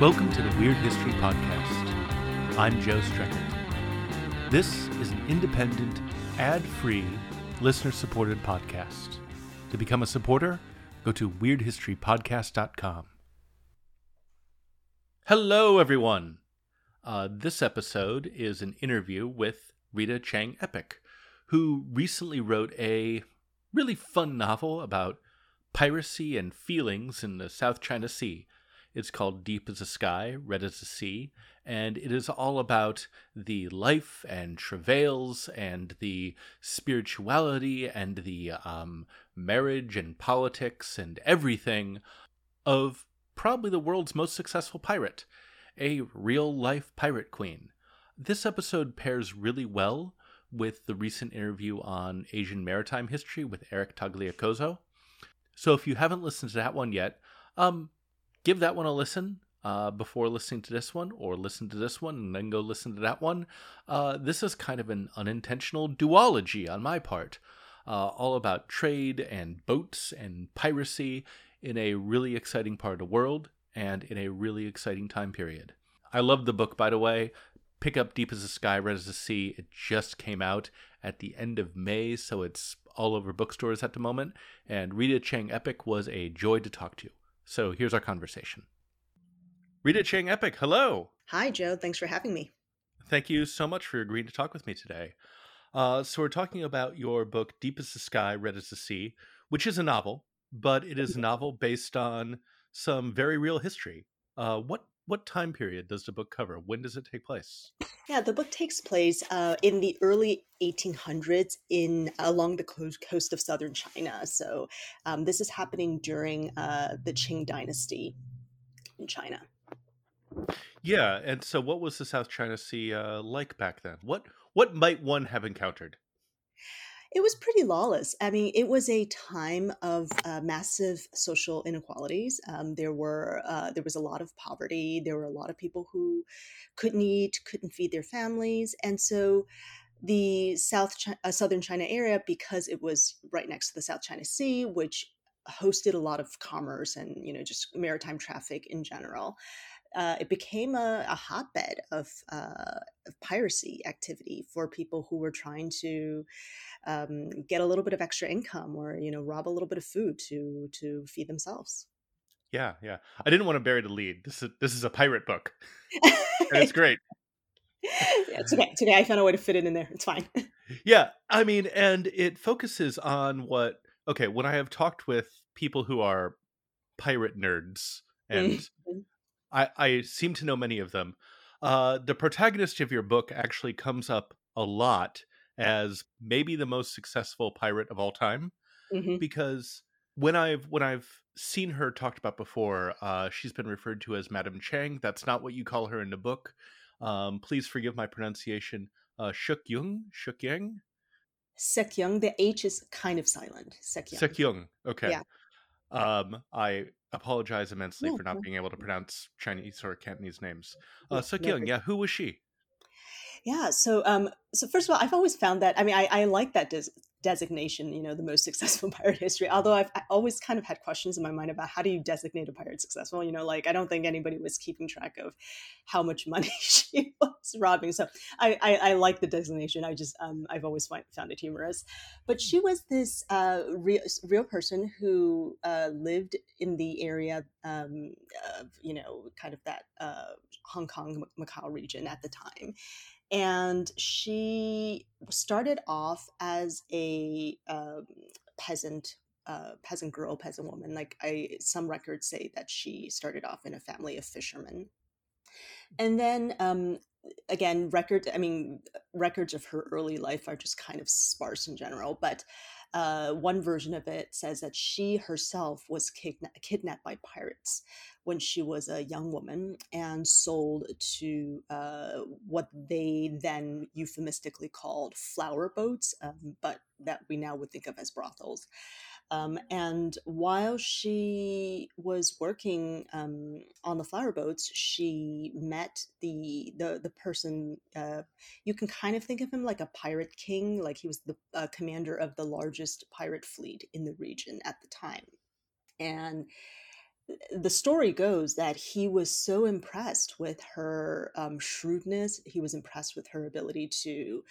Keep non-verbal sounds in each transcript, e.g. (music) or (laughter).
Welcome to the Weird History Podcast. I'm Joe Streckert. This is an independent, ad free, listener supported podcast. To become a supporter, go to weirdhistorypodcast.com. Hello, everyone. Uh, this episode is an interview with Rita Chang-Eppig, who recently wrote a really fun novel about piracy and feelings in the South China Sea it's called Deep as the Sky, Red as the Sea, and it is all about the life and travails and the spirituality and the um, marriage and politics and everything of probably the world's most successful pirate, a real life pirate queen. This episode pairs really well with the recent interview on Asian maritime history with Eric Tagliacozzo. So if you haven't listened to that one yet, um, give that one a listen uh, before listening to this one, or listen to this one and then go listen to that one. Uh, this is kind of an unintentional duology on my part, uh, all about trade and boats and piracy in a really exciting part of the world and in a really exciting time period. I love the book, by the way. Pick up Deep as the Sky, Red as the Sea. It just came out at the end of May, so it's all over bookstores at the moment. And Rita Chang-Eppig was a joy to talk to. So here's our conversation. Rita Chang-Eppig, hello. Hi, Joe. Thanks for having me. Thank you so much for agreeing to talk with me today. Uh, so, we're talking about your book, Deep as the Sky, Red as the Sea, which is a novel, but it is a novel based on some very real history. Uh, what what time period does the book cover? When does it take place? Yeah, the book takes place uh, in the early 1800s in along the coast of southern China. So um, this is happening during uh, the Qing Dynasty in China. Yeah, and so what was the South China Sea uh, like back then? What what might one have encountered? It was pretty lawless. I mean, it was a time of uh, massive social inequalities. Um, there were uh, there was a lot of poverty. There were a lot of people who couldn't eat, couldn't feed their families, and so the South uh, Southern China area, because it was right next to the South China Sea, which hosted a lot of commerce and you know just maritime traffic in general uh, it became a, a hotbed of, uh, of, piracy activity for people who were trying to um, get a little bit of extra income or you know rob a little bit of food to to feed themselves. Yeah, yeah. I didn't want to bury the lead. This is this is a pirate book, and it's (laughs) great. yeah, it's okay. It's okay. I found a way to fit it in there. It's fine. (laughs) yeah, I mean, and it focuses on what. Okay, when I have talked with people who are pirate nerds and mm-hmm. I, I seem to know many of them. Uh, the protagonist of your book actually comes up a lot as maybe the most successful pirate of all time, mm-hmm. because when I've when I've seen her talked about before, uh, she's been referred to as Madame Chang. That's not what you call her in the book. Um, please forgive my pronunciation. Uh, Shuk Yung, Shuk Yang. Sek Yung. The H is kind of silent. Sek Yung. Sek Yung. Okay. Yeah. Um, I apologize immensely for not no. being able to pronounce Chinese or Cantonese names. Uh, so Kyung, yeah, who was she? Yeah, so um, so first of all, I've always found that I mean I, I like that des- designation, you know, the most (laughs) successful pirate history. Although I've I always kind of had questions in my mind about how do you designate a pirate successful? You know, like I don't think anybody was keeping track of how much money (laughs) she was robbing. So I I, I like the designation. I just um, I've always find, found it humorous. But she was this uh, real real person who uh, lived in the area um, of you know kind of that uh, Hong Kong Macau region at the time and she started off as a um, peasant uh, peasant girl peasant woman like i some records say that she started off in a family of fishermen. And then um, again record i mean records of her early life are just kind of sparse in general but uh, one version of it says that she herself was kidna- kidnapped by pirates when she was a young woman and sold to uh, what they then euphemistically called flower boats, um, but that we now would think of as brothels. Um, and while she was working um, on the flower boats, she met the the the person. Uh, you can kind of think of him like a pirate king, like he was the uh, commander of the largest pirate fleet in the region at the time. And the story goes that he was so impressed with her um, shrewdness. He was impressed with her ability to,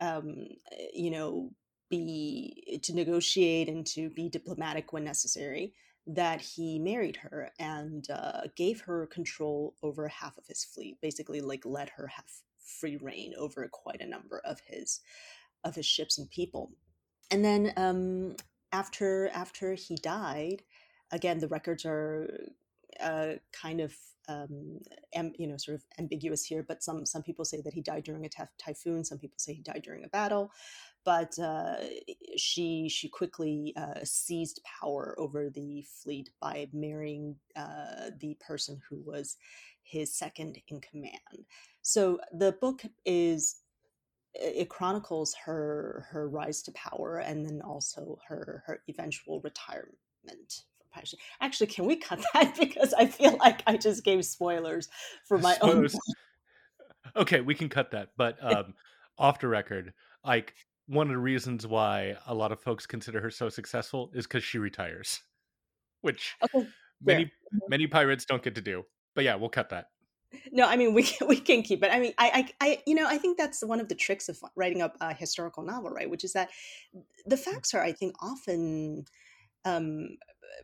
um, you know, be to negotiate and to be diplomatic when necessary. That he married her and uh, gave her control over half of his fleet. Basically, like let her have free reign over quite a number of his of his ships and people. And then um, after after he died, again the records are uh, kind of um, am, you know sort of ambiguous here but some some people say that he died during a typhoon some people say he died during a battle but uh, she she quickly uh, seized power over the fleet by marrying uh, the person who was his second in command so the book is it chronicles her her rise to power and then also her her eventual retirement Actually, can we cut (laughs) that because I feel like I just gave spoilers for my spoilers. own. (laughs) okay, we can cut that, but (laughs) um, off the record, like one of the reasons why a lot of folks consider her so successful is because she retires, (laughs) which okay, many mm-hmm. many pirates don't get to do. But yeah, we'll cut that. No, I mean we can, (laughs) we can keep it. I mean, I, I, I, you know, I think that's one of the tricks of writing up a historical novel, right? Which is that the mm. facts are, I think, often um,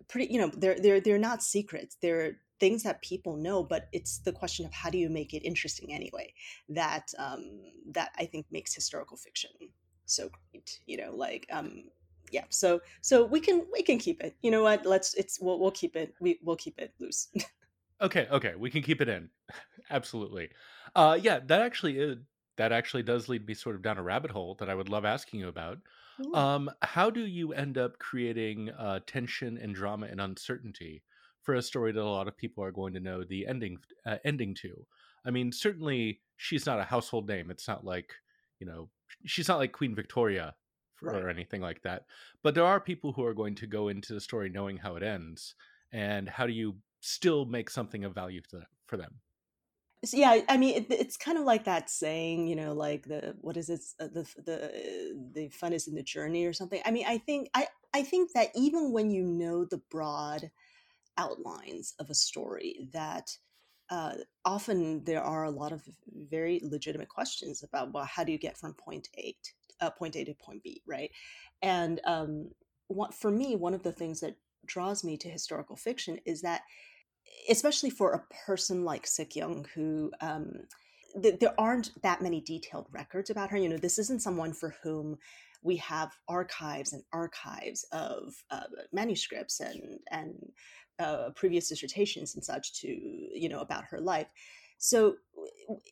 pretty you know they're they're they're not secrets they're things that people know but it's the question of how do you make it interesting anyway that um that i think makes historical fiction so great you know like um yeah so so we can we can keep it. You know what? Let's it's we'll, we'll keep it we, we'll keep it loose. (laughs) Okay okay we can keep it in. (laughs) Absolutely. Uh yeah that actually is that actually does lead me sort of down a rabbit hole that i would love asking you about. Um, how do you end up creating uh, tension and drama and uncertainty for a story that a lot of people are going to know the ending uh, ending to? I mean, certainly she's not a household name. It's not like you know she's not like Queen Victoria for, right. or anything like that. But there are people who are going to go into the story knowing how it ends, and how do you still make something of value to, for them? so yeah i mean it, it's kind of like that saying you know like the what is it uh, the the the fun is in the journey or something i mean i think i i think that even when you know the broad outlines of a story that uh, often there are a lot of very legitimate questions about well how do you get from point a to, uh, point a to point b right and um, what for me one of the things that draws me to historical fiction is that especially for a person like Shek Yeung, who um, th- there aren't that many detailed records about her. You know, this isn't someone for whom we have archives and archives of uh, manuscripts and and uh, previous dissertations and such to you know about her life. So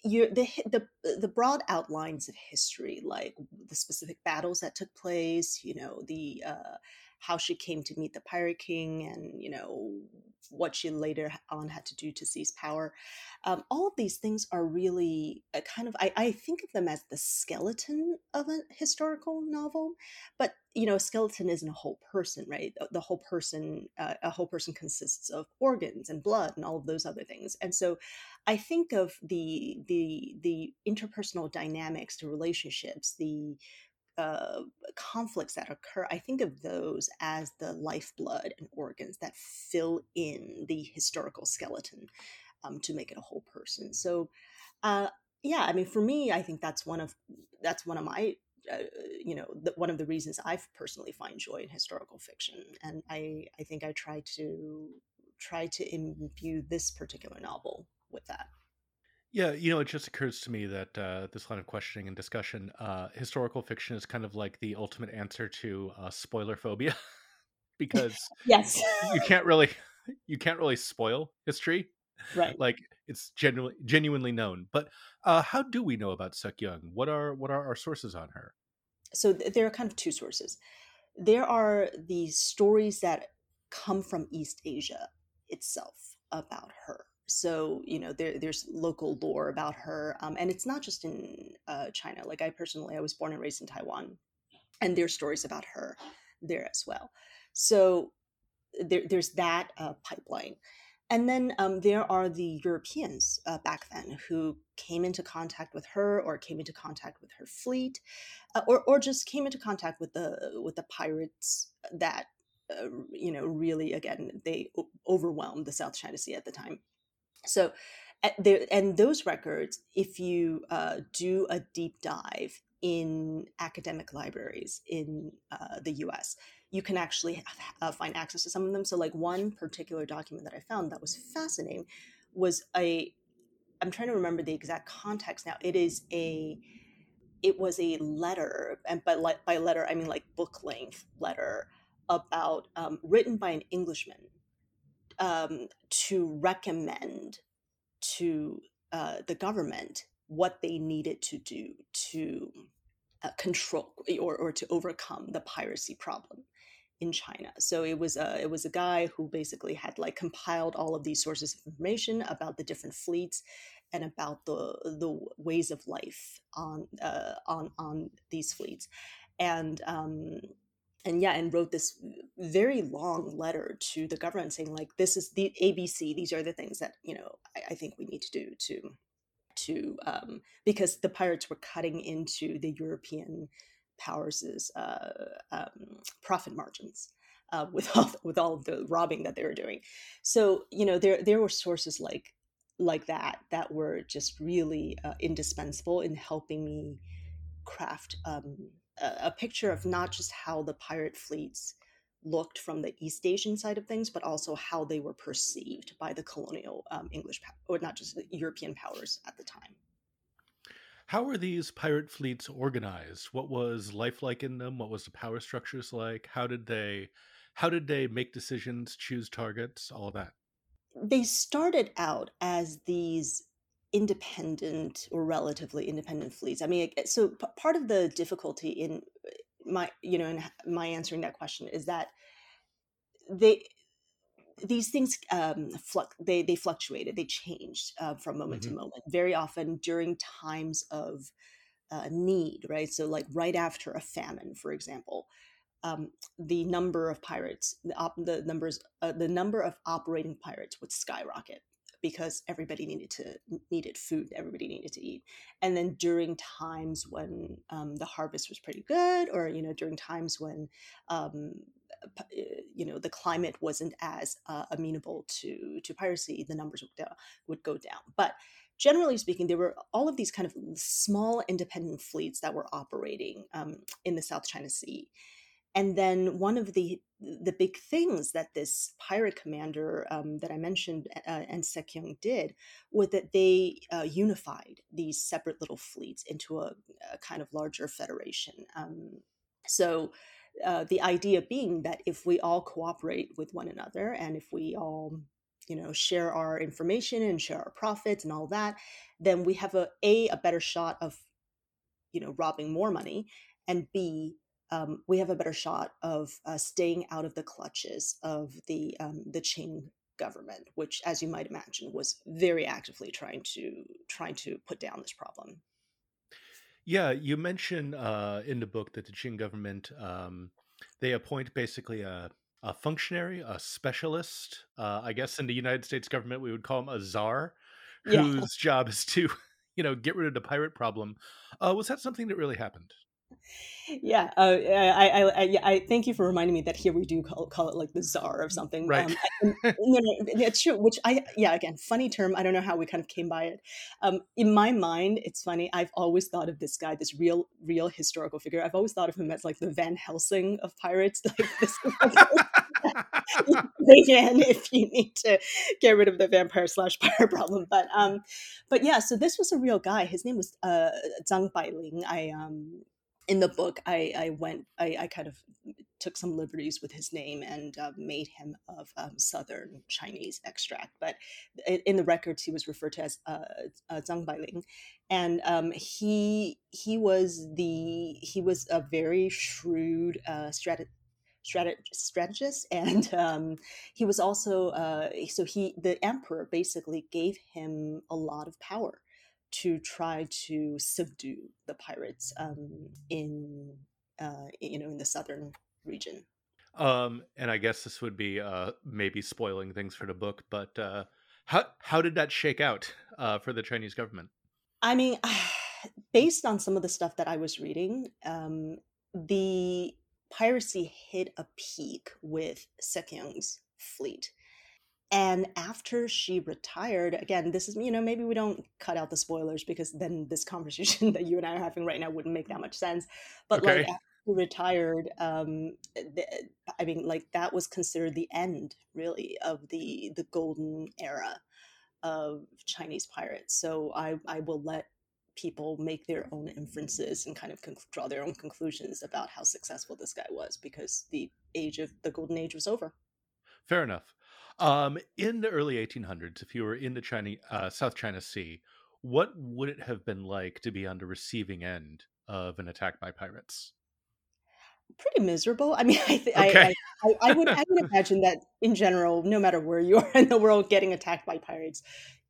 you the the the broad outlines of history, like the specific battles that took place, you know the uh, how she came to meet the pirate king and you know what she later on had to do to seize power. Um, all of these things are really a kind of I, I, think of them as the skeleton of a historical novel but you know a skeleton isn't a whole person right? The, the whole person uh, a whole person consists of organs and blood and all of those other things. And so i think of the the the interpersonal dynamics the relationships the uh, conflicts that occur, I think of those as the lifeblood and organs that fill in the historical skeleton um, to make it a whole person. So, uh, yeah, I mean, for me, I think that's one of that's one of my uh, you know the, one of the reasons I personally find joy in historical fiction, and I I think I try to try to imbue this particular novel with that. Yeah, you know, it just occurs to me that uh, this line of questioning and discussion, uh, historical fiction is kind of like the ultimate answer to uh, spoiler phobia, (laughs) because yes, you can't really, you can't really spoil history, right? Like it's genuinely genuinely known. But uh, how do we know about Shek Yeung? What are what are our sources on her? So th- there are kind of two sources. There are the stories that come from East Asia itself about her so you know there, there's local lore about her um, and it's not just in uh, china. Like i personally i was born and raised in taiwan and there's stories about her there as well. So there, there's that uh, pipeline. And then um, there are the europeans uh, back then who came into contact with her or came into contact with her fleet uh, or, or just came into contact with the with the pirates that uh, you know, really again they overwhelmed the South China Sea at the time. So, and those records, if you uh, do a deep dive in academic libraries in uh, the U.S., you can actually uh, find access to some of them. So, like one particular document that I found that was fascinating was a. I'm trying to remember the exact context now. It is a. It was a letter, and like by letter I mean like book length letter about um, written by an Englishman um, to recommend to uh, the government what they needed to do to uh, control or, or to overcome the piracy problem in China. So it was a it was a guy who basically had like compiled all of these sources of information about the different fleets and about the the ways of life on uh, on on these fleets, and um, and yeah, and wrote this very long letter to the government saying like this is the ABC. These are the things that you know I, I think we need to do to to um, because the pirates were cutting into the European powers' uh, um, profit margins. Uh, with all with all the robbing that they were doing, so you know there there were sources like like that that were just really uh, indispensable in helping me craft um, a, a picture of not just how the pirate fleets looked from the East Asian side of things, but also how they were perceived by the colonial um, English, or not just the European powers at the time. How were these pirate fleets organized? What was life like in them? What was the power structures like? How did they, how did they make decisions, choose targets, all that? They started out as these independent or relatively independent fleets. I mean, so p- part of the difficulty in my, you know, in my answering that question is that they these things um, they they fluctuated they changed uh, from moment mm-hmm. to moment very often during times of uh, need right so like right after a famine for example um, the number of pirates the, op- the numbers uh, the number of operating pirates would skyrocket because everybody needed to needed food everybody needed to eat. And then during times when um, the harvest was pretty good or you know during times when um, eh, you know the climate wasn't as uh, amenable to to piracy the numbers would, uh, would go down. But generally speaking there were all of these kind of small independent fleets that were operating um, in the south china sea and then one of the the big things that this pirate commander um, that I mentioned uh, and Shek Yeung did was that they uh, unified these separate little fleets into a, a kind of larger federation. Um, so uh, the idea being that if we all cooperate with one another and if we all you know share our information and share our profits and all that then we have a a, a better shot of you know robbing more money and b um, we have a better shot of uh, staying out of the clutches of the um, the Qing government, which, as you might imagine, was very actively trying to trying to put down this problem. Yeah, you mention uh, in the book that the Qing government um, they appoint basically a, a functionary, a specialist. Uh, I guess in the United States government we would call him a czar, yeah. whose job is to (laughs) you know get rid of the pirate problem. Uh, was that something that really happened? Yeah, uh, I, I, I, I, thank you for reminding me that here we do call, call it like the czar of something. Right. Um, no, no, it's true. Which I, yeah, again, funny term. I don't know how we kind of came by it. Um, in my mind, it's funny. I've always thought of this guy, this real, real historical figure. I've always thought of him as like the Van Helsing of pirates. (laughs) Like this. again, (laughs) if you need to get rid of the vampire slash pirate problem, but um, but yeah. So this was a real guy. His name was uh Zhang Bailing. I um in the book, I, I went, I, I, kind of took some liberties with his name and uh, made him of um, Southern Chinese extract. But in the records, he was referred to as uh, uh, Zhang Bailing, and um, he he was the he was a very shrewd uh, strat- strategist and um, he was also uh, so he the emperor basically gave him a lot of power to try to subdue the pirates um, in uh, you know in the southern region. Um, and I guess this would be uh, maybe spoiling things for the book, but uh, how how did that shake out uh, for the Chinese government? I mean, (sighs) based on some of the stuff that I was reading, um, the piracy hit a peak with Shek Yeung's fleet. And after she retired, again, this is, you know, maybe we don't cut out the spoilers because then this (laughs) conversation that you and I are having right now wouldn't make that much sense. But okay. like retired, um, the, I mean, like that was considered the end, really, of the the golden era of Chinese pirates. So I I will let people make their own inferences and kind of conc- draw their own conclusions about how successful this guy was because the age of the golden age was over. Fair enough. Um, in the early 1800s, if you were in the China, uh, South China Sea, what would it have been like to be on the receiving end of an attack by pirates? Pretty miserable. I mean, (laughs) I, th- okay. I, I, I, would I would imagine that in general, no matter where you are in the world, getting attacked by pirates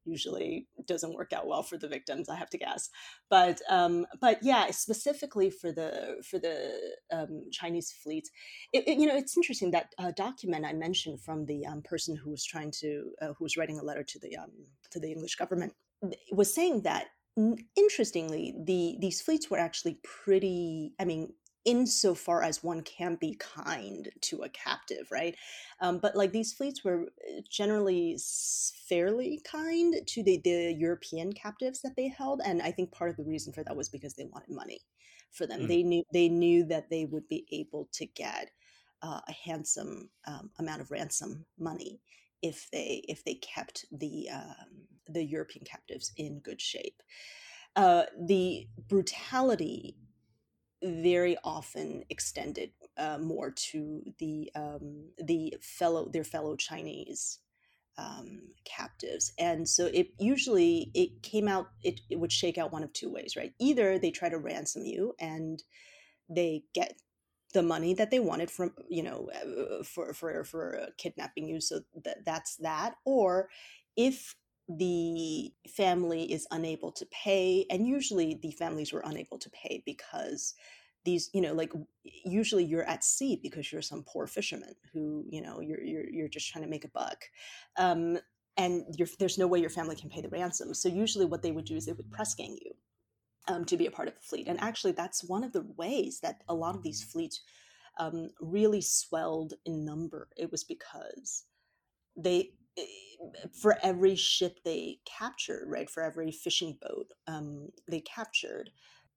usually doesn't work out well for the victims i have to guess. But um but yeah specifically for the for the um, chinese fleet it, it, you know it's interesting that uh, document i mentioned from the um, person who was trying to uh, who was writing a letter to the um to the english government was saying that interestingly the these fleets were actually pretty i mean insofar as one can be kind to a captive, right? Um, but like these fleets were uh, generally fairly kind to the, the European captives that they held, and I think part of the reason for that was because they wanted money for them. Mm. They knew they knew that they would be able to get uh, a handsome um, amount of ransom money if they if they kept the um, the European captives in good shape. Uh, the brutality very often extended uh, more to the um, the fellow their fellow Chinese um, captives, and so it usually it came out it, it would shake out one of two ways, right? Either they try to ransom you and they get the money that they wanted from you know uh, for for for kidnapping you, so that that's that, or if the family is unable to pay and usually the families were unable to pay because these you know like usually you're at sea because you're some poor fisherman who you know you're you're, you're just trying to make a buck um, and there's no way your family can pay the ransom. So usually what they would do is they would press gang you um, to be a part of the fleet and actually that's one of the ways that a lot of these fleets um, really swelled in number. It was because they for every ship they captured, right, for every fishing boat um, they captured,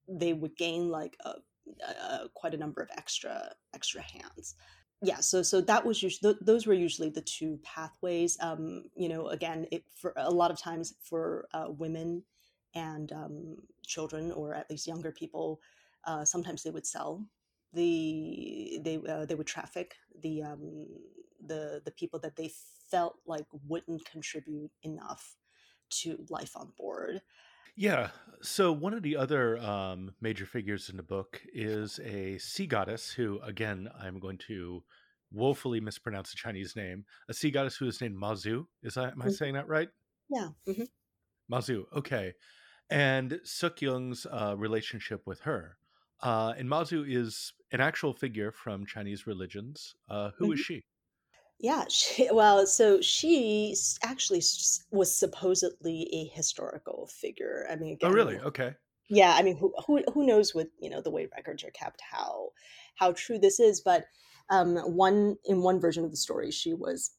they would gain like a, a, quite a number of extra extra hands. Yeah, so so that was usually those were usually the two pathways. Um, you know, again, it for a lot of times for uh, women and um, children, or at least younger people, uh, sometimes they would sell the they uh, they would traffic the um, the the people that they felt like wouldn't contribute enough to life on board. Yeah. So one of the other um, major figures in the book is a sea goddess who, again, I'm going to woefully mispronounce the Chinese name. A sea goddess who is named Mazu. Is that am I mm-hmm. saying that right? Yeah. Mm-hmm. Mazu. Okay. And Shek Yeung's uh, relationship with her. Uh, and Mazu is an actual figure from Chinese religions. Uh, who mm-hmm. is she? Yeah, she, (laughs) well, so she actually was supposedly a historical figure. I mean, oh, really? Okay. Yeah, I mean, who who who knows with you know the way records are kept how how true this is? But um, one in one version of the story, she was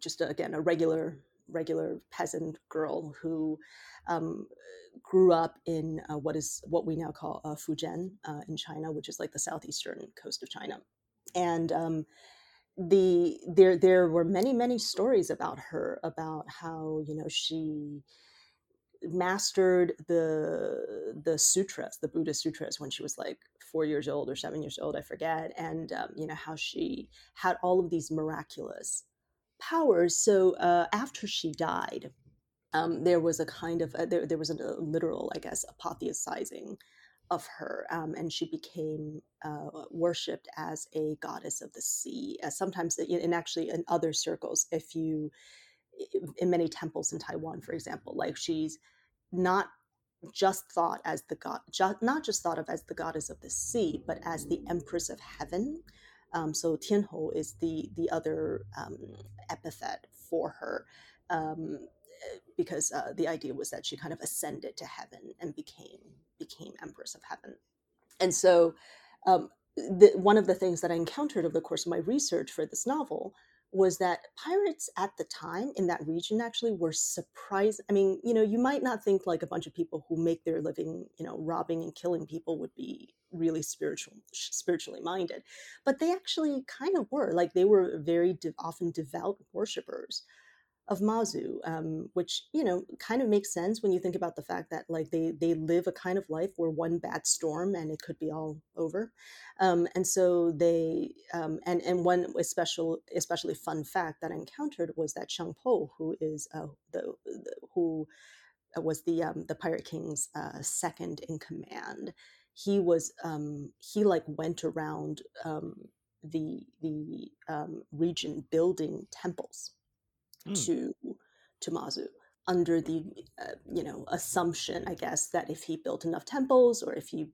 just again a regular regular peasant girl who um, grew up in uh, what is what we now call uh, Fujian uh, in China, which is like the southeastern coast of China, and um, the there there were many many stories about her about how you know she mastered the the sutras the buddhist sutras when she was like four years old or seven years old i forget and um, you know how she had all of these miraculous powers. So uh, after she died um, there was a kind of uh, there, there was a, a literal i guess apotheosizing of her, um, and she became uh, worshipped as a goddess of the sea. Uh, sometimes, and actually, in other circles, if you, in many temples in Taiwan, for example, like she's not just thought as the god, not just thought of as the goddess of the sea, but as the empress of heaven. Um, so Tianhou is the the other um, epithet for her. Um, because uh, the idea was that she kind of ascended to heaven and became became empress of heaven and so um, the, one of the things that I encountered over the course of my research for this novel was that pirates at the time in that region actually were surprised. I mean, you know, you might not think like a bunch of people who make their living, you know, robbing and killing people would be really spiritual, spiritually minded, but they actually kind of were. Like they were very de- often devout worshippers of Mazu, um, which you know kind of makes sense when you think about the fact that like they they live a kind of life where one bad storm and it could be all over, um, and so they um, and and one special especially fun fact that I encountered was that Xiang Po, who is uh, the, the, who was the um, the Pirate King's uh, second in command, he was um, he like went around um, the the region building temples mm. to to Mazu under the uh, you know assumption i guess that if he built enough temples or if he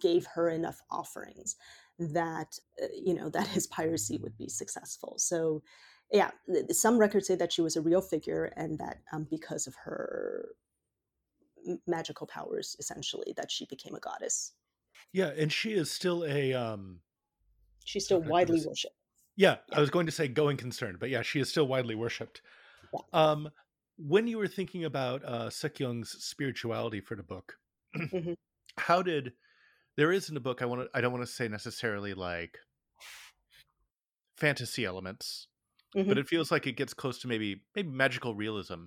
gave her enough offerings that uh, you know (laughs) that his piracy would be successful. So yeah some records say that she was a real figure and that um, because of her magical powers essentially that she became a goddess. Yeah and she is still a um she's still widely worshipped yeah, I was going to say going concern, but yeah, she is still widely worshipped. Um, when you were thinking about uh, Shek Yeung's spirituality for the book, mm-hmm. (clears throat) how did there is in the book? I want to. I don't want to say necessarily like fantasy elements, mm-hmm. but it feels like it gets close to maybe maybe magical realism.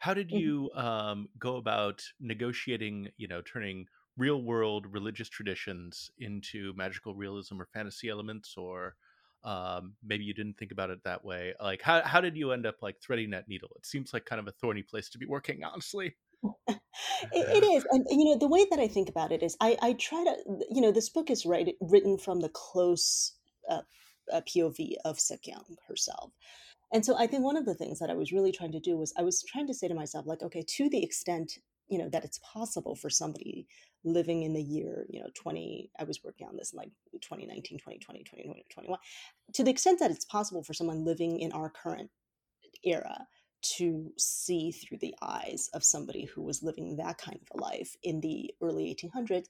How did mm-hmm. you um, go about negotiating? You know, turning real world religious traditions into magical realism or fantasy elements, or um, maybe you didn't think about it that way like how, how did you end up like threading that needle? It seems like kind of a thorny place to be working honestly. (laughs) It, it is and you know the way that i think about it is i i try to you know this book is right, written from the close uh, pov of Shek Yeung herself and so i think one of the things that i was really trying to do was i was trying to say to myself like okay to the extent you know that it's possible for somebody living in the year you know 20 i was working on this in like 2019 2020 2021 to the extent that it's possible for someone living in our current era to see through the eyes of somebody who was living that kind of a life in the early 1800s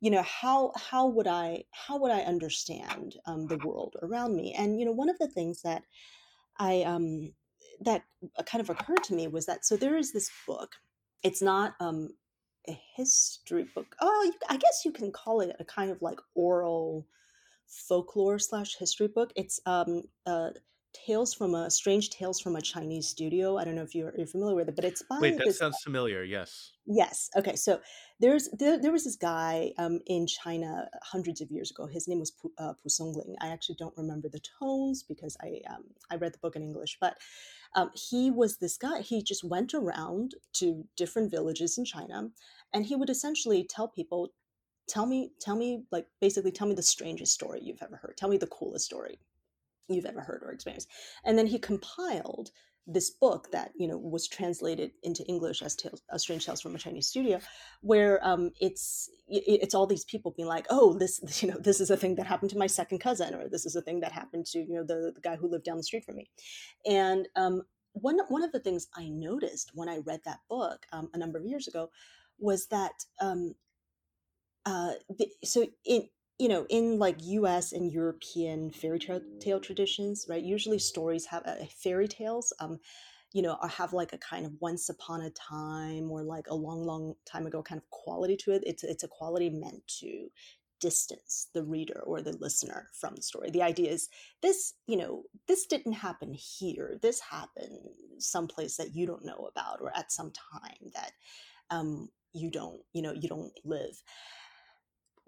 you know how how would i how would i understand um, the world around me? And you know one of the things that i um that kind of occurred to me was that so there is this book it's not um, a history book. Oh, I guess you can call it a kind of like oral folklore slash history book. It's um, uh, Tales from a Strange Tales from a Chinese Studio. I don't know if you're, you're familiar with it, but it's by wait. That sounds familiar. Yes. Yes. Okay. So there's there, there was this guy um, in China hundreds of years ago. His name was Pu, uh, Pu Songling. I actually don't remember the tones because I um, I read the book in English, but um, he was this guy. He just went around to different villages in China, and he would essentially tell people, "Tell me, tell me, like basically, tell me the strangest story you've ever heard. Tell me the coolest story." You've ever heard or experienced. And then he compiled this book that you know was translated into English as Tales, Strange Tales from a Chinese Studio, where um, it's it's all these people being like, oh, this you know this is a thing that happened to my second cousin, or this is a thing that happened to you know the, the guy who lived down the street from me, and um, one one of the things I noticed when I read that book um, a number of years ago was that um, uh, the, so in you know, in like U.S. and European fairy tale traditions, right? Usually, stories have uh, fairy tales. Um, you know, have like a kind of once upon a time or like a long, long time ago kind of quality to it. It's it's a quality meant to distance the reader or the listener from the story. The idea is this, you know, this didn't happen here. This happened someplace that you don't know about or at some time that um, you don't, you know, you don't live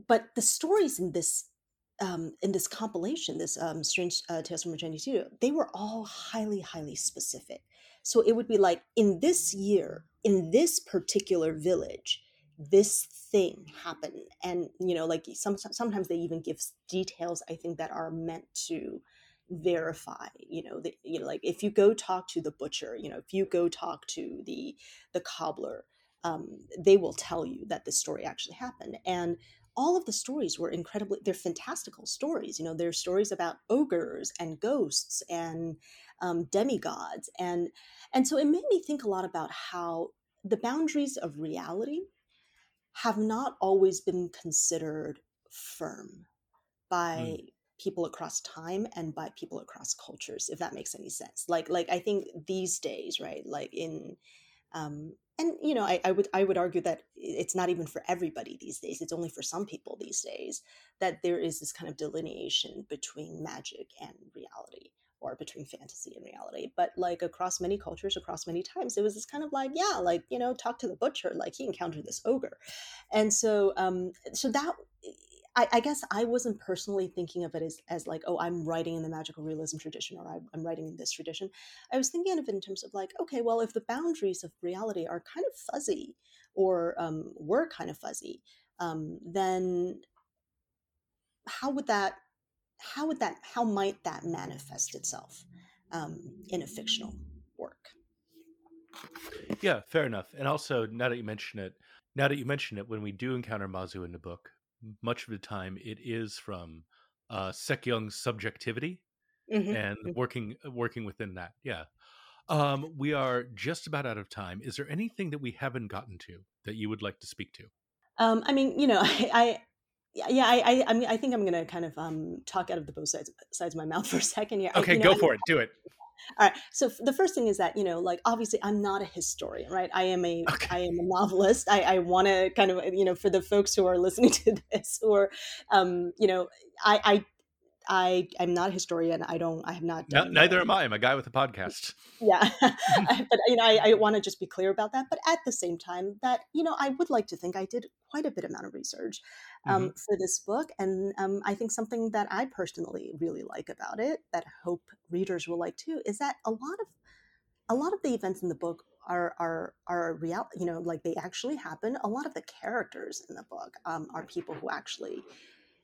but the stories in this um, in this compilation, this um, Strange uh, Tales from a Chinese Studio, they were all highly, highly specific. So it would be like in this year, in this particular village, this thing happened, and you know, like some sometimes they even give details. I think that are meant to verify. You know, the, you know, like if you go talk to the butcher, you know, if you go talk to the the cobbler, um, they will tell you that this story actually happened, and all of the stories were incredibly they're fantastical stories you know they're stories about ogres and ghosts and um, demigods and and so it made me think a lot about how the boundaries of reality have not always been considered firm by mm. people across time and by people across cultures if that makes any sense like like i think these days right like in um and you know I, I would i would argue that it's not even for everybody these days it's only for some people these days that there is this kind of delineation between magic and reality or between fantasy and reality. But like across many cultures across many times it was this kind of like yeah like you know talk to the butcher like he encountered this ogre. And so um so that I, I, guess I wasn't personally thinking of it as, as like, oh, I'm writing in the magical realism tradition or I'm, I'm writing in this tradition. I was thinking of it in terms of like, okay, well, if the boundaries of reality are kind of fuzzy or um, were kind of fuzzy, um, then how would that how would that how might that manifest itself um, in a fictional work yeah fair enough and also now that you mention it now that you mention it when we do encounter mazu in the book much of the time it is from uh Shek Yeung's subjectivity mm-hmm. and mm-hmm. working working within that yeah um we are just about out of time is there anything that we haven't gotten to that you would like to speak to um i mean you know (laughs) i yeah, I, I, I mean, I think I'm going to kind of um, talk out of the both sides sides of my mouth (laughs) for a second here. Okay, I, you know, go for it. Do it. All right. So the first thing is that you know, like obviously, I'm not a historian, right? I am a, okay. I am a novelist. I, I want to kind of, you know, for the folks who are listening (laughs) to this, or, um, you know, I, I I I'm not a historian. I don't. I have not. Done, no, neither am I. I'm a guy with a podcast. Yeah, (laughs) (laughs) but you know, I, I want to just be clear about that. But at the same time, that you know, I would like to think I did quite a bit amount of research um, mm-hmm. for this book, and um, I think something that I personally really like about it, that I hope readers will like too, is that a lot of a lot of the events in the book are are are real you know like they actually happen a lot of the characters in the book um, are people who actually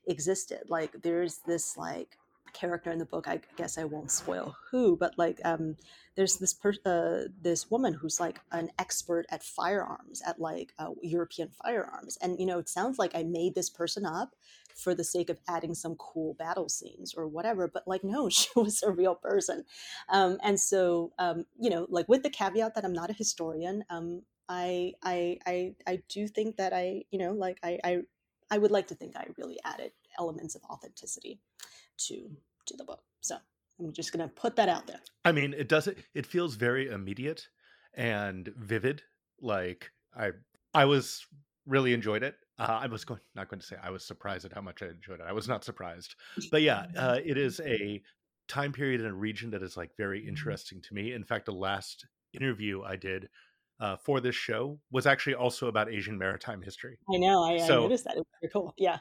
existed. Like there's this like character in the book. I guess I won't spoil who, but like um, there's this per- uh, this woman who's like an expert at firearms, at like uh, European firearms, and you know it sounds like I made this person up for the sake of adding some cool battle scenes or whatever. But like no, (laughs) she was a real person, um, and so um, you know like with the caveat that I'm not a historian. Um, I, I I I do think that I you know like I, I I would like to think I really added elements of authenticity to to the book. So I'm just going to put that out there. I mean, it does it. It feels very immediate and vivid. Like I, I was really enjoyed it. Uh, I was going not going to say I was surprised at how much I enjoyed it. I was not surprised, (laughs) but yeah, uh, it is a time period and a region that is like very mm-hmm. interesting to me. In fact, the last interview I did uh, for this show was actually also about Asian maritime history. I know. I, so, I noticed that. It was pretty cool. Yeah.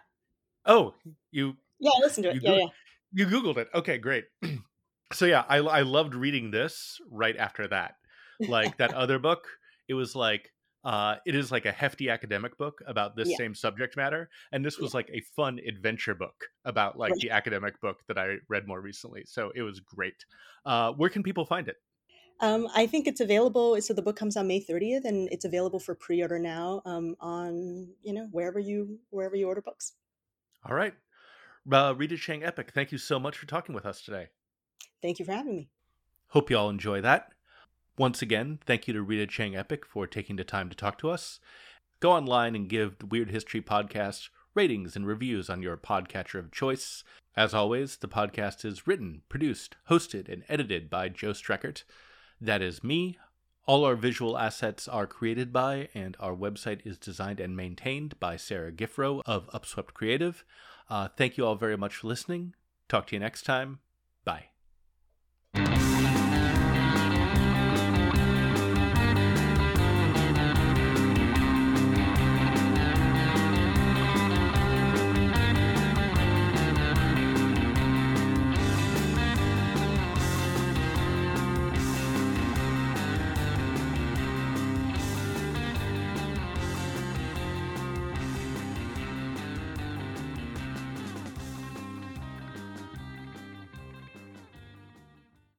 Oh, you. Yeah, I listened to it. Yeah, yeah. You Googled it. Okay, great. (clears throat) so yeah, I I loved reading this right after that. Like that other book, it was like uh, it is like a hefty academic book about this yeah. same subject matter, and this was yeah. like a fun adventure book about like right. the academic book that I read more recently. So it was great. Uh, where can people find it? Um, I think it's available. So the book comes on May 30th, and it's available for pre-order now um, on you know wherever you wherever you order books. All right, uh, Rita Chang-Eppig, thank you so much for talking with us today. Thank you for having me. Hope you all enjoy that. Once again, thank you to Rita Chang-Eppig for taking the time to talk to us. Go online and give the Weird History Podcast ratings and reviews on your podcatcher of choice. As always, the podcast is written, produced, hosted, and edited by Joe Streckert. That is me. All our visual assets are created by, and our website is designed and maintained by Sarah Giffro of Upswept Creative. Uh, thank you all very much for listening. Talk to you next time. Bye.